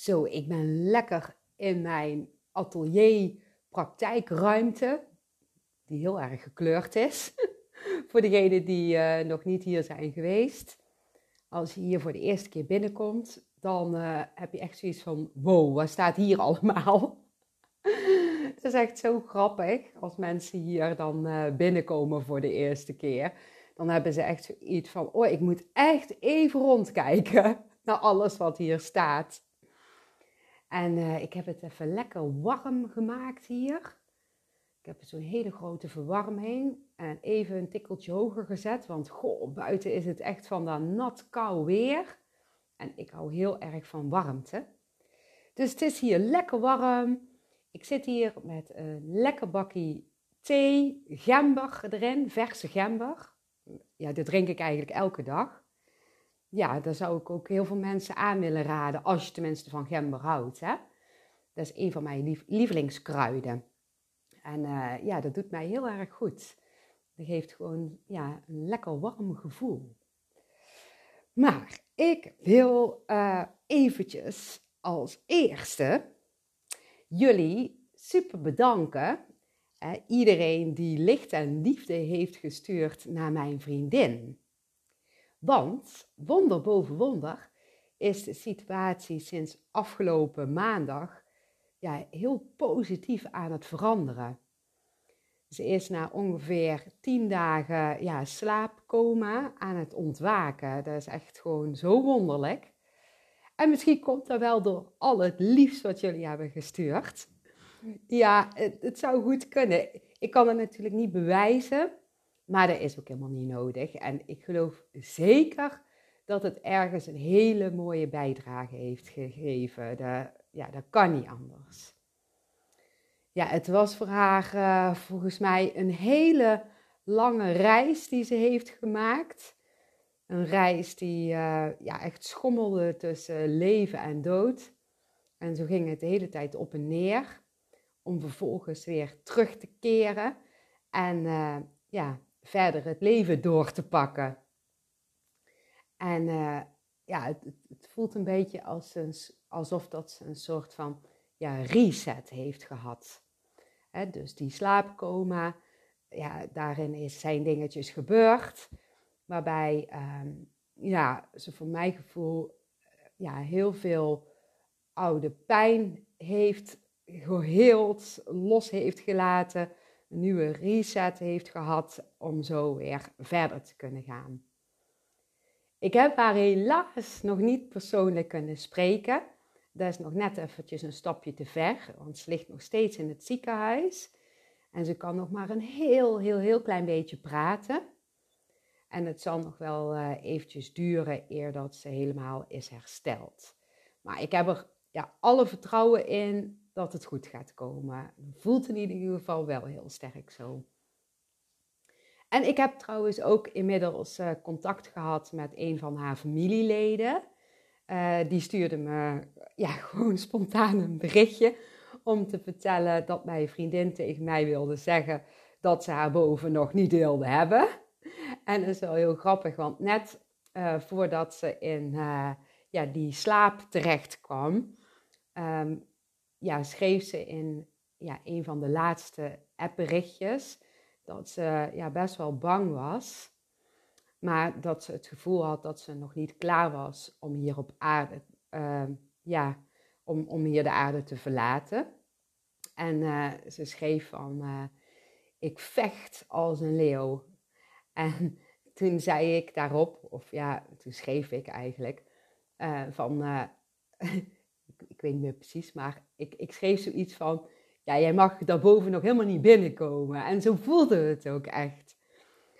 Zo, ik ben lekker in mijn atelier praktijkruimte, die heel erg gekleurd is. voor degenen die uh, nog niet hier zijn geweest. Als je hier voor de eerste keer binnenkomt, dan uh, heb je echt zoiets van: wow, wat staat hier allemaal? Het is echt zo grappig als mensen hier dan uh, binnenkomen voor de eerste keer. Dan hebben ze echt zoiets van: oh, ik moet echt even rondkijken naar alles wat hier staat. En uh, ik heb het even lekker warm gemaakt hier. Ik heb zo'n hele grote verwarming en even een tikkeltje hoger gezet, want goh, buiten is het echt van dat nat kou weer. En ik hou heel erg van warmte. Dus het is hier lekker warm. Ik zit hier met een lekker bakje thee, gember erin, verse gember. Ja, dat drink ik eigenlijk elke dag. Ja, daar zou ik ook heel veel mensen aan willen raden, als je tenminste van gember houdt. Hè? Dat is een van mijn lievelingskruiden. En uh, ja, dat doet mij heel erg goed. Dat geeft gewoon ja, een lekker warm gevoel. Maar ik wil uh, eventjes als eerste jullie super bedanken. Uh, iedereen die licht en liefde heeft gestuurd naar mijn vriendin. Want, wonder boven wonder, is de situatie sinds afgelopen maandag ja, heel positief aan het veranderen. Ze is na ongeveer tien dagen ja, slaapcoma aan het ontwaken. Dat is echt gewoon zo wonderlijk. En misschien komt dat wel door al het liefst wat jullie hebben gestuurd. Ja, het, het zou goed kunnen. Ik kan het natuurlijk niet bewijzen, maar dat is ook helemaal niet nodig. En ik geloof zeker dat het ergens een hele mooie bijdrage heeft gegeven. Dat, ja, dat kan niet anders. Ja, het was voor haar uh, volgens mij een hele lange reis die ze heeft gemaakt. Een reis die uh, ja, echt schommelde tussen leven en dood. En zo ging het de hele tijd op en neer. Om vervolgens weer terug te keren. En uh, ja, verder het leven door te pakken. En ja, het, het, voelt een beetje als alsof dat ze een soort van ja, reset heeft gehad. dus die slaapcoma, ja, daarin is, zijn dingetjes gebeurd, waarbij ehm, ja, ze voor mijn gevoel ja, heel veel oude pijn heeft geheeld, los heeft gelaten, een nieuwe reset heeft gehad om zo weer verder te kunnen gaan. Ik heb haar helaas nog niet persoonlijk kunnen spreken. Dat is nog net eventjes een stapje te ver, want ze ligt nog steeds in het ziekenhuis. En ze kan nog maar een heel, heel, heel klein beetje praten. En het zal nog wel uh, eventjes duren eer dat ze helemaal is hersteld. Maar ik heb er ja, alle vertrouwen in dat het goed gaat komen. Voelt in ieder geval wel heel sterk zo. En ik heb trouwens ook inmiddels uh, contact gehad met een van haar familieleden. Uh, die stuurde me ja, gewoon spontaan een berichtje om te vertellen dat mijn vriendin tegen mij wilde zeggen dat ze haar boven nog niet wilde hebben. En dat is wel heel grappig, want net uh, voordat ze in ja, die slaap terecht kwam, um, ja, schreef ze in ja, een van de laatste appberichtjes dat ze ja, best wel bang was. Maar dat ze het gevoel had dat ze nog niet klaar was om hier op aarde, uh, ja, om, om hier de aarde te verlaten. En uh, ze schreef van, uh, ik vecht als een leeuw. En toen zei ik daarop, of ja, toen schreef ik eigenlijk, van, ik, weet niet meer precies, maar ik, ik schreef zoiets van, ja, jij mag daarboven nog helemaal niet binnenkomen. En zo voelde het ook echt.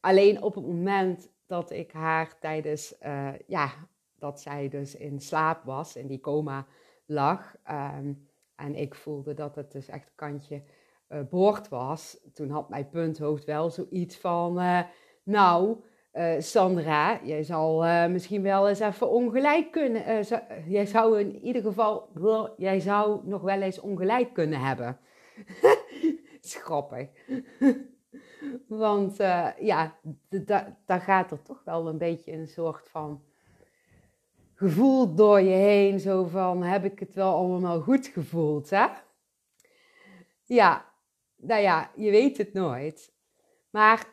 Alleen op het moment dat ik haar tijdens, uh, ja, dat zij dus in slaap was, in die coma lag. Um, en ik voelde dat het dus echt kantje uh, boord was. Toen had mijn punthoofd wel zoiets van, uh, nou, uh, Sandra, jij zal uh, misschien wel eens even ongelijk kunnen. Zo, jij zou in ieder geval, jij zou nog wel eens ongelijk kunnen hebben. is grappig. Want ja, daar gaat er toch wel een beetje een soort van gevoel door je heen. Zo van, heb ik het wel allemaal goed gevoeld, hè? Ja, nou ja, je weet het nooit. Maar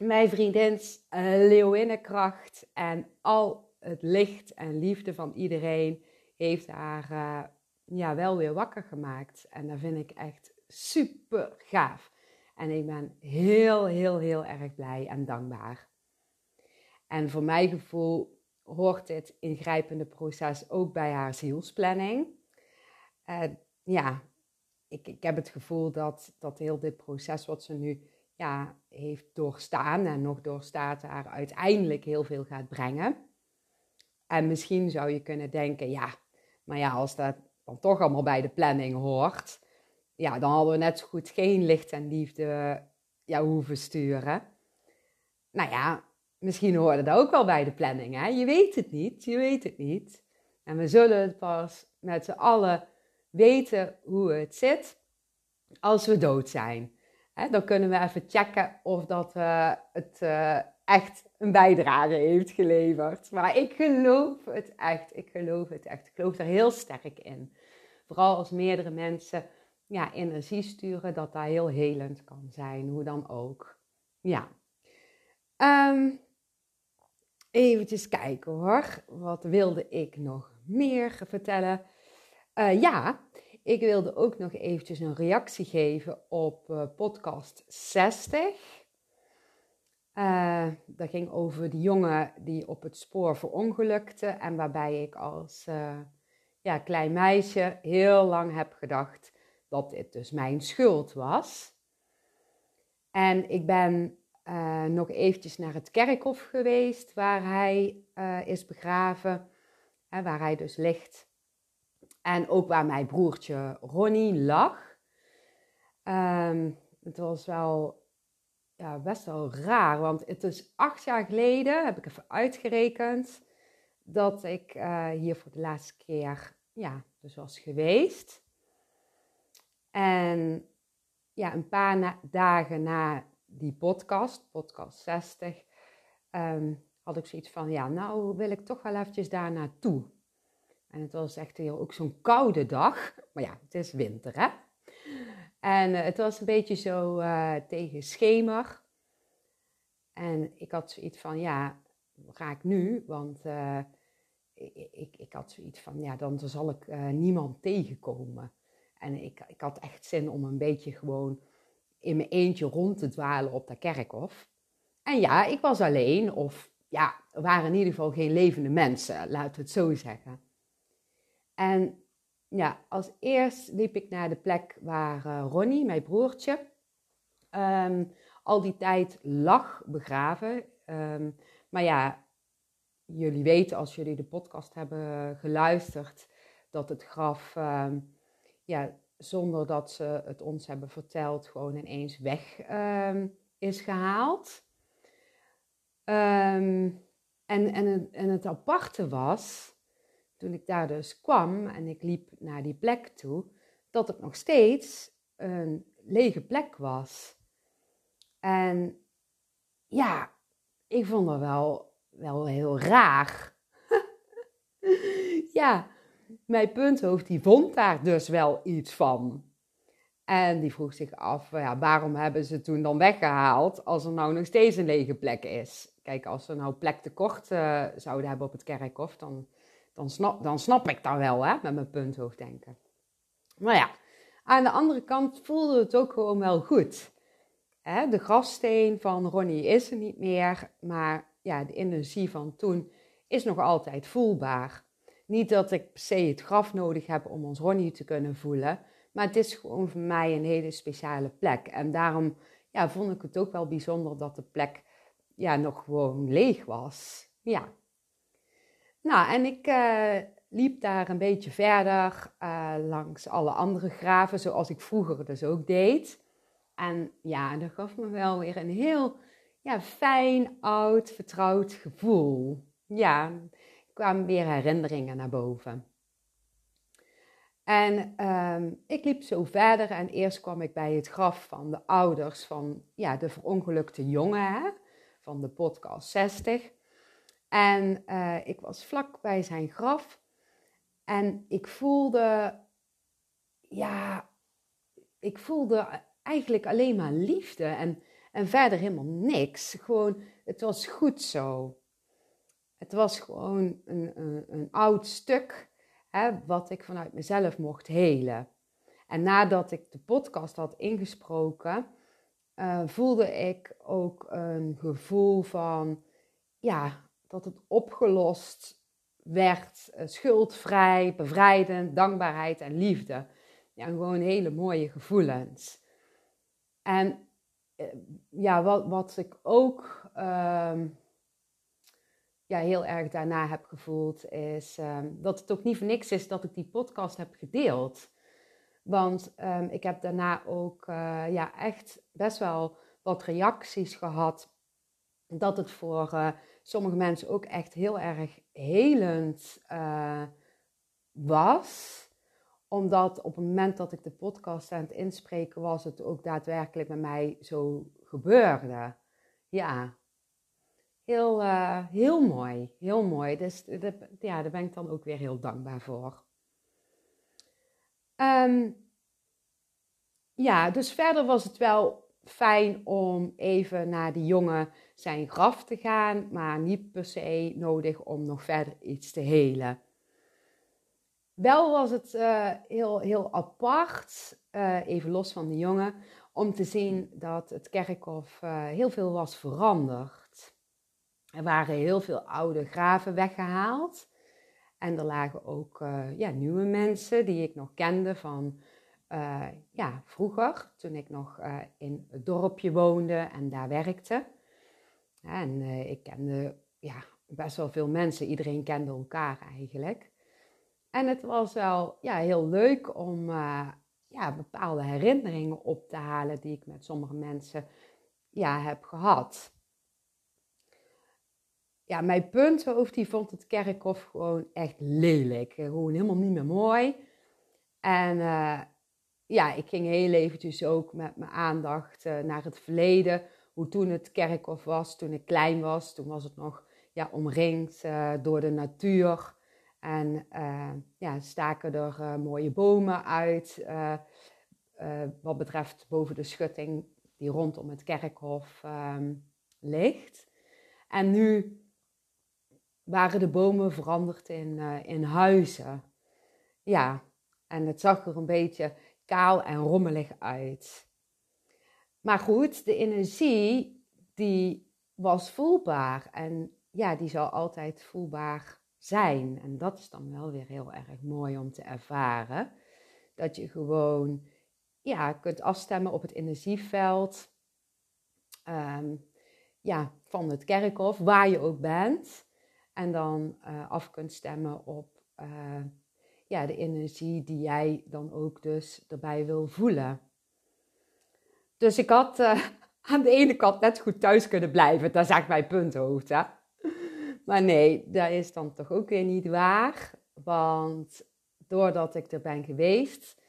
mijn vriendins uh, leeuwinnenkracht en al het licht en liefde van iedereen heeft haar uh, ja, wel weer wakker gemaakt. En dat vind ik echt super gaaf. En ik ben heel, heel, heel erg blij en dankbaar. En voor mijn gevoel hoort dit ingrijpende proces ook bij haar zielsplanning. Uh, ja, ik, ik heb het gevoel dat, dat heel dit proces wat ze nu ja, heeft doorstaan en nog doorstaat, haar uiteindelijk heel veel gaat brengen. En misschien zou je kunnen denken, ja, maar ja, als dat dan toch allemaal bij de planning hoort, ja, dan hadden we net zo goed geen licht en liefde ja, hoeven sturen. Nou ja, misschien hoorde dat ook wel bij de planning, hè? Je weet het niet, je weet het niet. En we zullen het pas met z'n allen weten hoe het zit als we dood zijn. Dan kunnen we even checken of dat uh, het uh, echt een bijdrage heeft geleverd. Maar ik geloof het echt. Ik geloof het echt. Ik geloof er heel sterk in. Vooral als meerdere mensen ja, energie sturen, dat dat heel helend kan zijn. Hoe dan ook. Ja. Um, eventjes kijken hoor. Wat wilde ik nog meer vertellen? Uh, ja, ik wilde ook nog eventjes een reactie geven op uh, podcast 60. Uh, dat ging over de jongen die op het spoor verongelukte en waarbij ik als uh, ja, klein meisje heel lang heb gedacht dat dit dus mijn schuld was. En ik ben nog eventjes naar het kerkhof geweest waar hij is begraven, hè, waar hij dus ligt. En ook waar mijn broertje Ronnie lag. Um, het was wel ja, best wel raar, want het is acht jaar geleden, heb ik even uitgerekend, dat ik uh, hier voor de laatste keer ja, dus was geweest. En ja, een paar dagen na die podcast, podcast 60, um, ehm, had ik zoiets van, ja, nou wil ik toch wel eventjes daar naartoe. En het was echt heel, ook zo'n koude dag. Maar ja, het is winter, hè? En uh, het was een beetje zo uh, tegen schemer. En ik had zoiets van, ja, ga ik nu? Want ik, ik, ik, had zoiets van, ja, dan zal ik niemand tegenkomen. En ik, ik had echt zin om een beetje gewoon in mijn eentje rond te dwalen op dat kerkhof. En ja, ik was alleen, of ja, er waren in ieder geval geen levende mensen, laten we het zo zeggen. En ja, als eerst liep ik naar de plek waar uh, Ronnie, mijn broertje, um, al die tijd lag begraven. Um, maar ja, jullie weten als jullie de podcast hebben geluisterd, dat het graf, um, ja, zonder dat ze het ons hebben verteld, gewoon ineens weg is gehaald. en, en, en het aparte was toen ik daar dus kwam en ik liep naar die plek toe, dat het nog steeds een lege plek was. En ja, ik vond dat wel, wel heel raar. ja, mijn punthoofd die vond daar dus wel iets van. En die vroeg zich af, ja, waarom hebben ze toen dan weggehaald als er nou nog steeds een lege plek is? Kijk, als ze nou plek tekort uh, zouden hebben op het kerkhof, dan dan snap, dan snap ik dat wel, hè, met mijn punthoofddenken. Maar ja, aan de andere kant voelde het ook gewoon wel goed. Hè, de grafsteen van Ronnie is er niet meer, maar ja, de energie van toen is nog altijd voelbaar. Niet dat ik per se het graf nodig heb om ons Ronnie te kunnen voelen, maar het is gewoon voor mij een hele speciale plek. En daarom ja, vond ik het ook wel bijzonder dat de plek ja, nog gewoon leeg was. Ja, nou, en ik uh, liep daar een beetje verder uh, langs alle andere graven, zoals ik vroeger dus ook deed. En ja, dat gaf me wel weer een heel ja, fijn, oud, vertrouwd gevoel. Ja, er kwamen weer herinneringen naar boven. En um, ik liep zo verder en eerst kwam ik bij het graf van de ouders van ja, de verongelukte jongen hè, van de podcast 60. En uh, ik was vlak bij zijn graf. En ik voelde, ja, ik voelde eigenlijk alleen maar liefde en, en verder helemaal niks. Gewoon, het was goed zo. Het was gewoon een, een, oud stuk hè, wat ik vanuit mezelf mocht helen. En nadat ik de podcast had ingesproken, uh, voelde ik ook een gevoel van, ja, dat het opgelost werd, uh, schuldvrij, bevrijdend, dankbaarheid en liefde. Ja, gewoon hele mooie gevoelens. En uh, ja, wat, wat ik ook ehm, ja, heel erg daarna heb gevoeld, is ehm, dat het ook niet voor niks is dat ik die podcast heb gedeeld. Want um, ik heb daarna ook uh, ja, echt best wel wat reacties gehad. Dat het voor sommige mensen ook echt heel erg helend uh, was. Omdat op het moment dat ik de podcast aan het inspreken was, het ook daadwerkelijk bij mij zo gebeurde. Ja, heel, heel mooi. Heel mooi. Dus ja, daar ben ik dan ook weer heel dankbaar voor. Um, ja, dus verder was het wel fijn om even naar die jongen zijn graf te gaan, maar niet per se nodig om nog verder iets te helen. Wel was het uh, heel, heel apart, uh, even los van de jongen, om te zien dat het kerkhof uh, heel veel was veranderd. Er waren heel veel oude graven weggehaald. En er lagen ook ja, nieuwe mensen die ik nog kende van uh, ja, vroeger, toen ik nog uh, in het dorpje woonde en daar werkte. En uh, ik kende ja, best wel veel mensen, iedereen kende elkaar eigenlijk. En het was wel ja, heel leuk om ja, bepaalde herinneringen op te halen die ik met sommige mensen ja, heb gehad. Ja, mijn punthoofd die vond het kerkhof gewoon echt lelijk. Gewoon helemaal niet meer mooi. En ja, ik ging heel eventjes ook met mijn aandacht uh, naar het verleden. Hoe toen het kerkhof was, toen ik klein was. Toen was het nog ja, omringd uh, door de natuur. En uh, ja, staken er mooie bomen uit. wat betreft boven de schutting die rondom het kerkhof um, ligt. En nu waren de bomen veranderd in, in huizen. Ja, en het zag er een beetje kaal en rommelig uit. Maar goed, de energie die was voelbaar en ja, die zal altijd voelbaar zijn. En dat is dan wel weer heel erg mooi om te ervaren. Dat je gewoon ja, kunt afstemmen op het energieveld um, ja, van het kerkhof, waar je ook bent. En dan uh, af kunt stemmen op uh, ja, de energie die jij dan ook dus erbij wil voelen. Dus ik had uh, aan de ene kant net goed thuis kunnen blijven. Dat is eigenlijk mijn punthoofd, hè. Maar nee, dat is dan toch ook weer niet waar. Want doordat ik er ben geweest,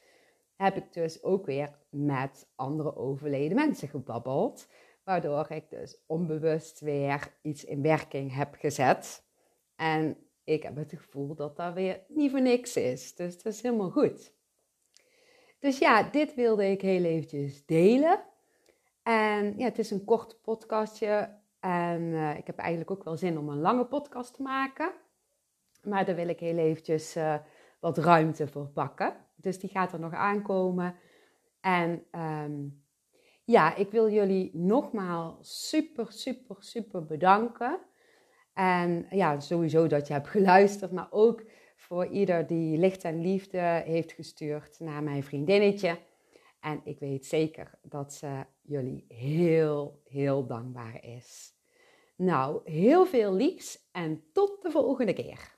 heb ik dus ook weer met andere overleden mensen gebabbeld. Waardoor ik dus onbewust weer iets in werking heb gezet. En ik heb het gevoel dat dat weer niet voor niks is. Dus dat is helemaal goed. Dus ja, dit wilde ik heel eventjes delen. En ja, het is een kort podcastje. En uh, ik heb eigenlijk ook wel zin om een lange podcast te maken. Maar daar wil ik heel eventjes uh, wat ruimte voor pakken. Dus die gaat er nog aankomen. En um, ja, ik wil jullie nogmaals super, super, super bedanken en ja, sowieso dat je hebt geluisterd, maar ook voor ieder die licht en liefde heeft gestuurd naar mijn vriendinnetje. En ik weet zeker dat ze jullie heel, heel dankbaar is. Nou, heel veel liefs en tot de volgende keer.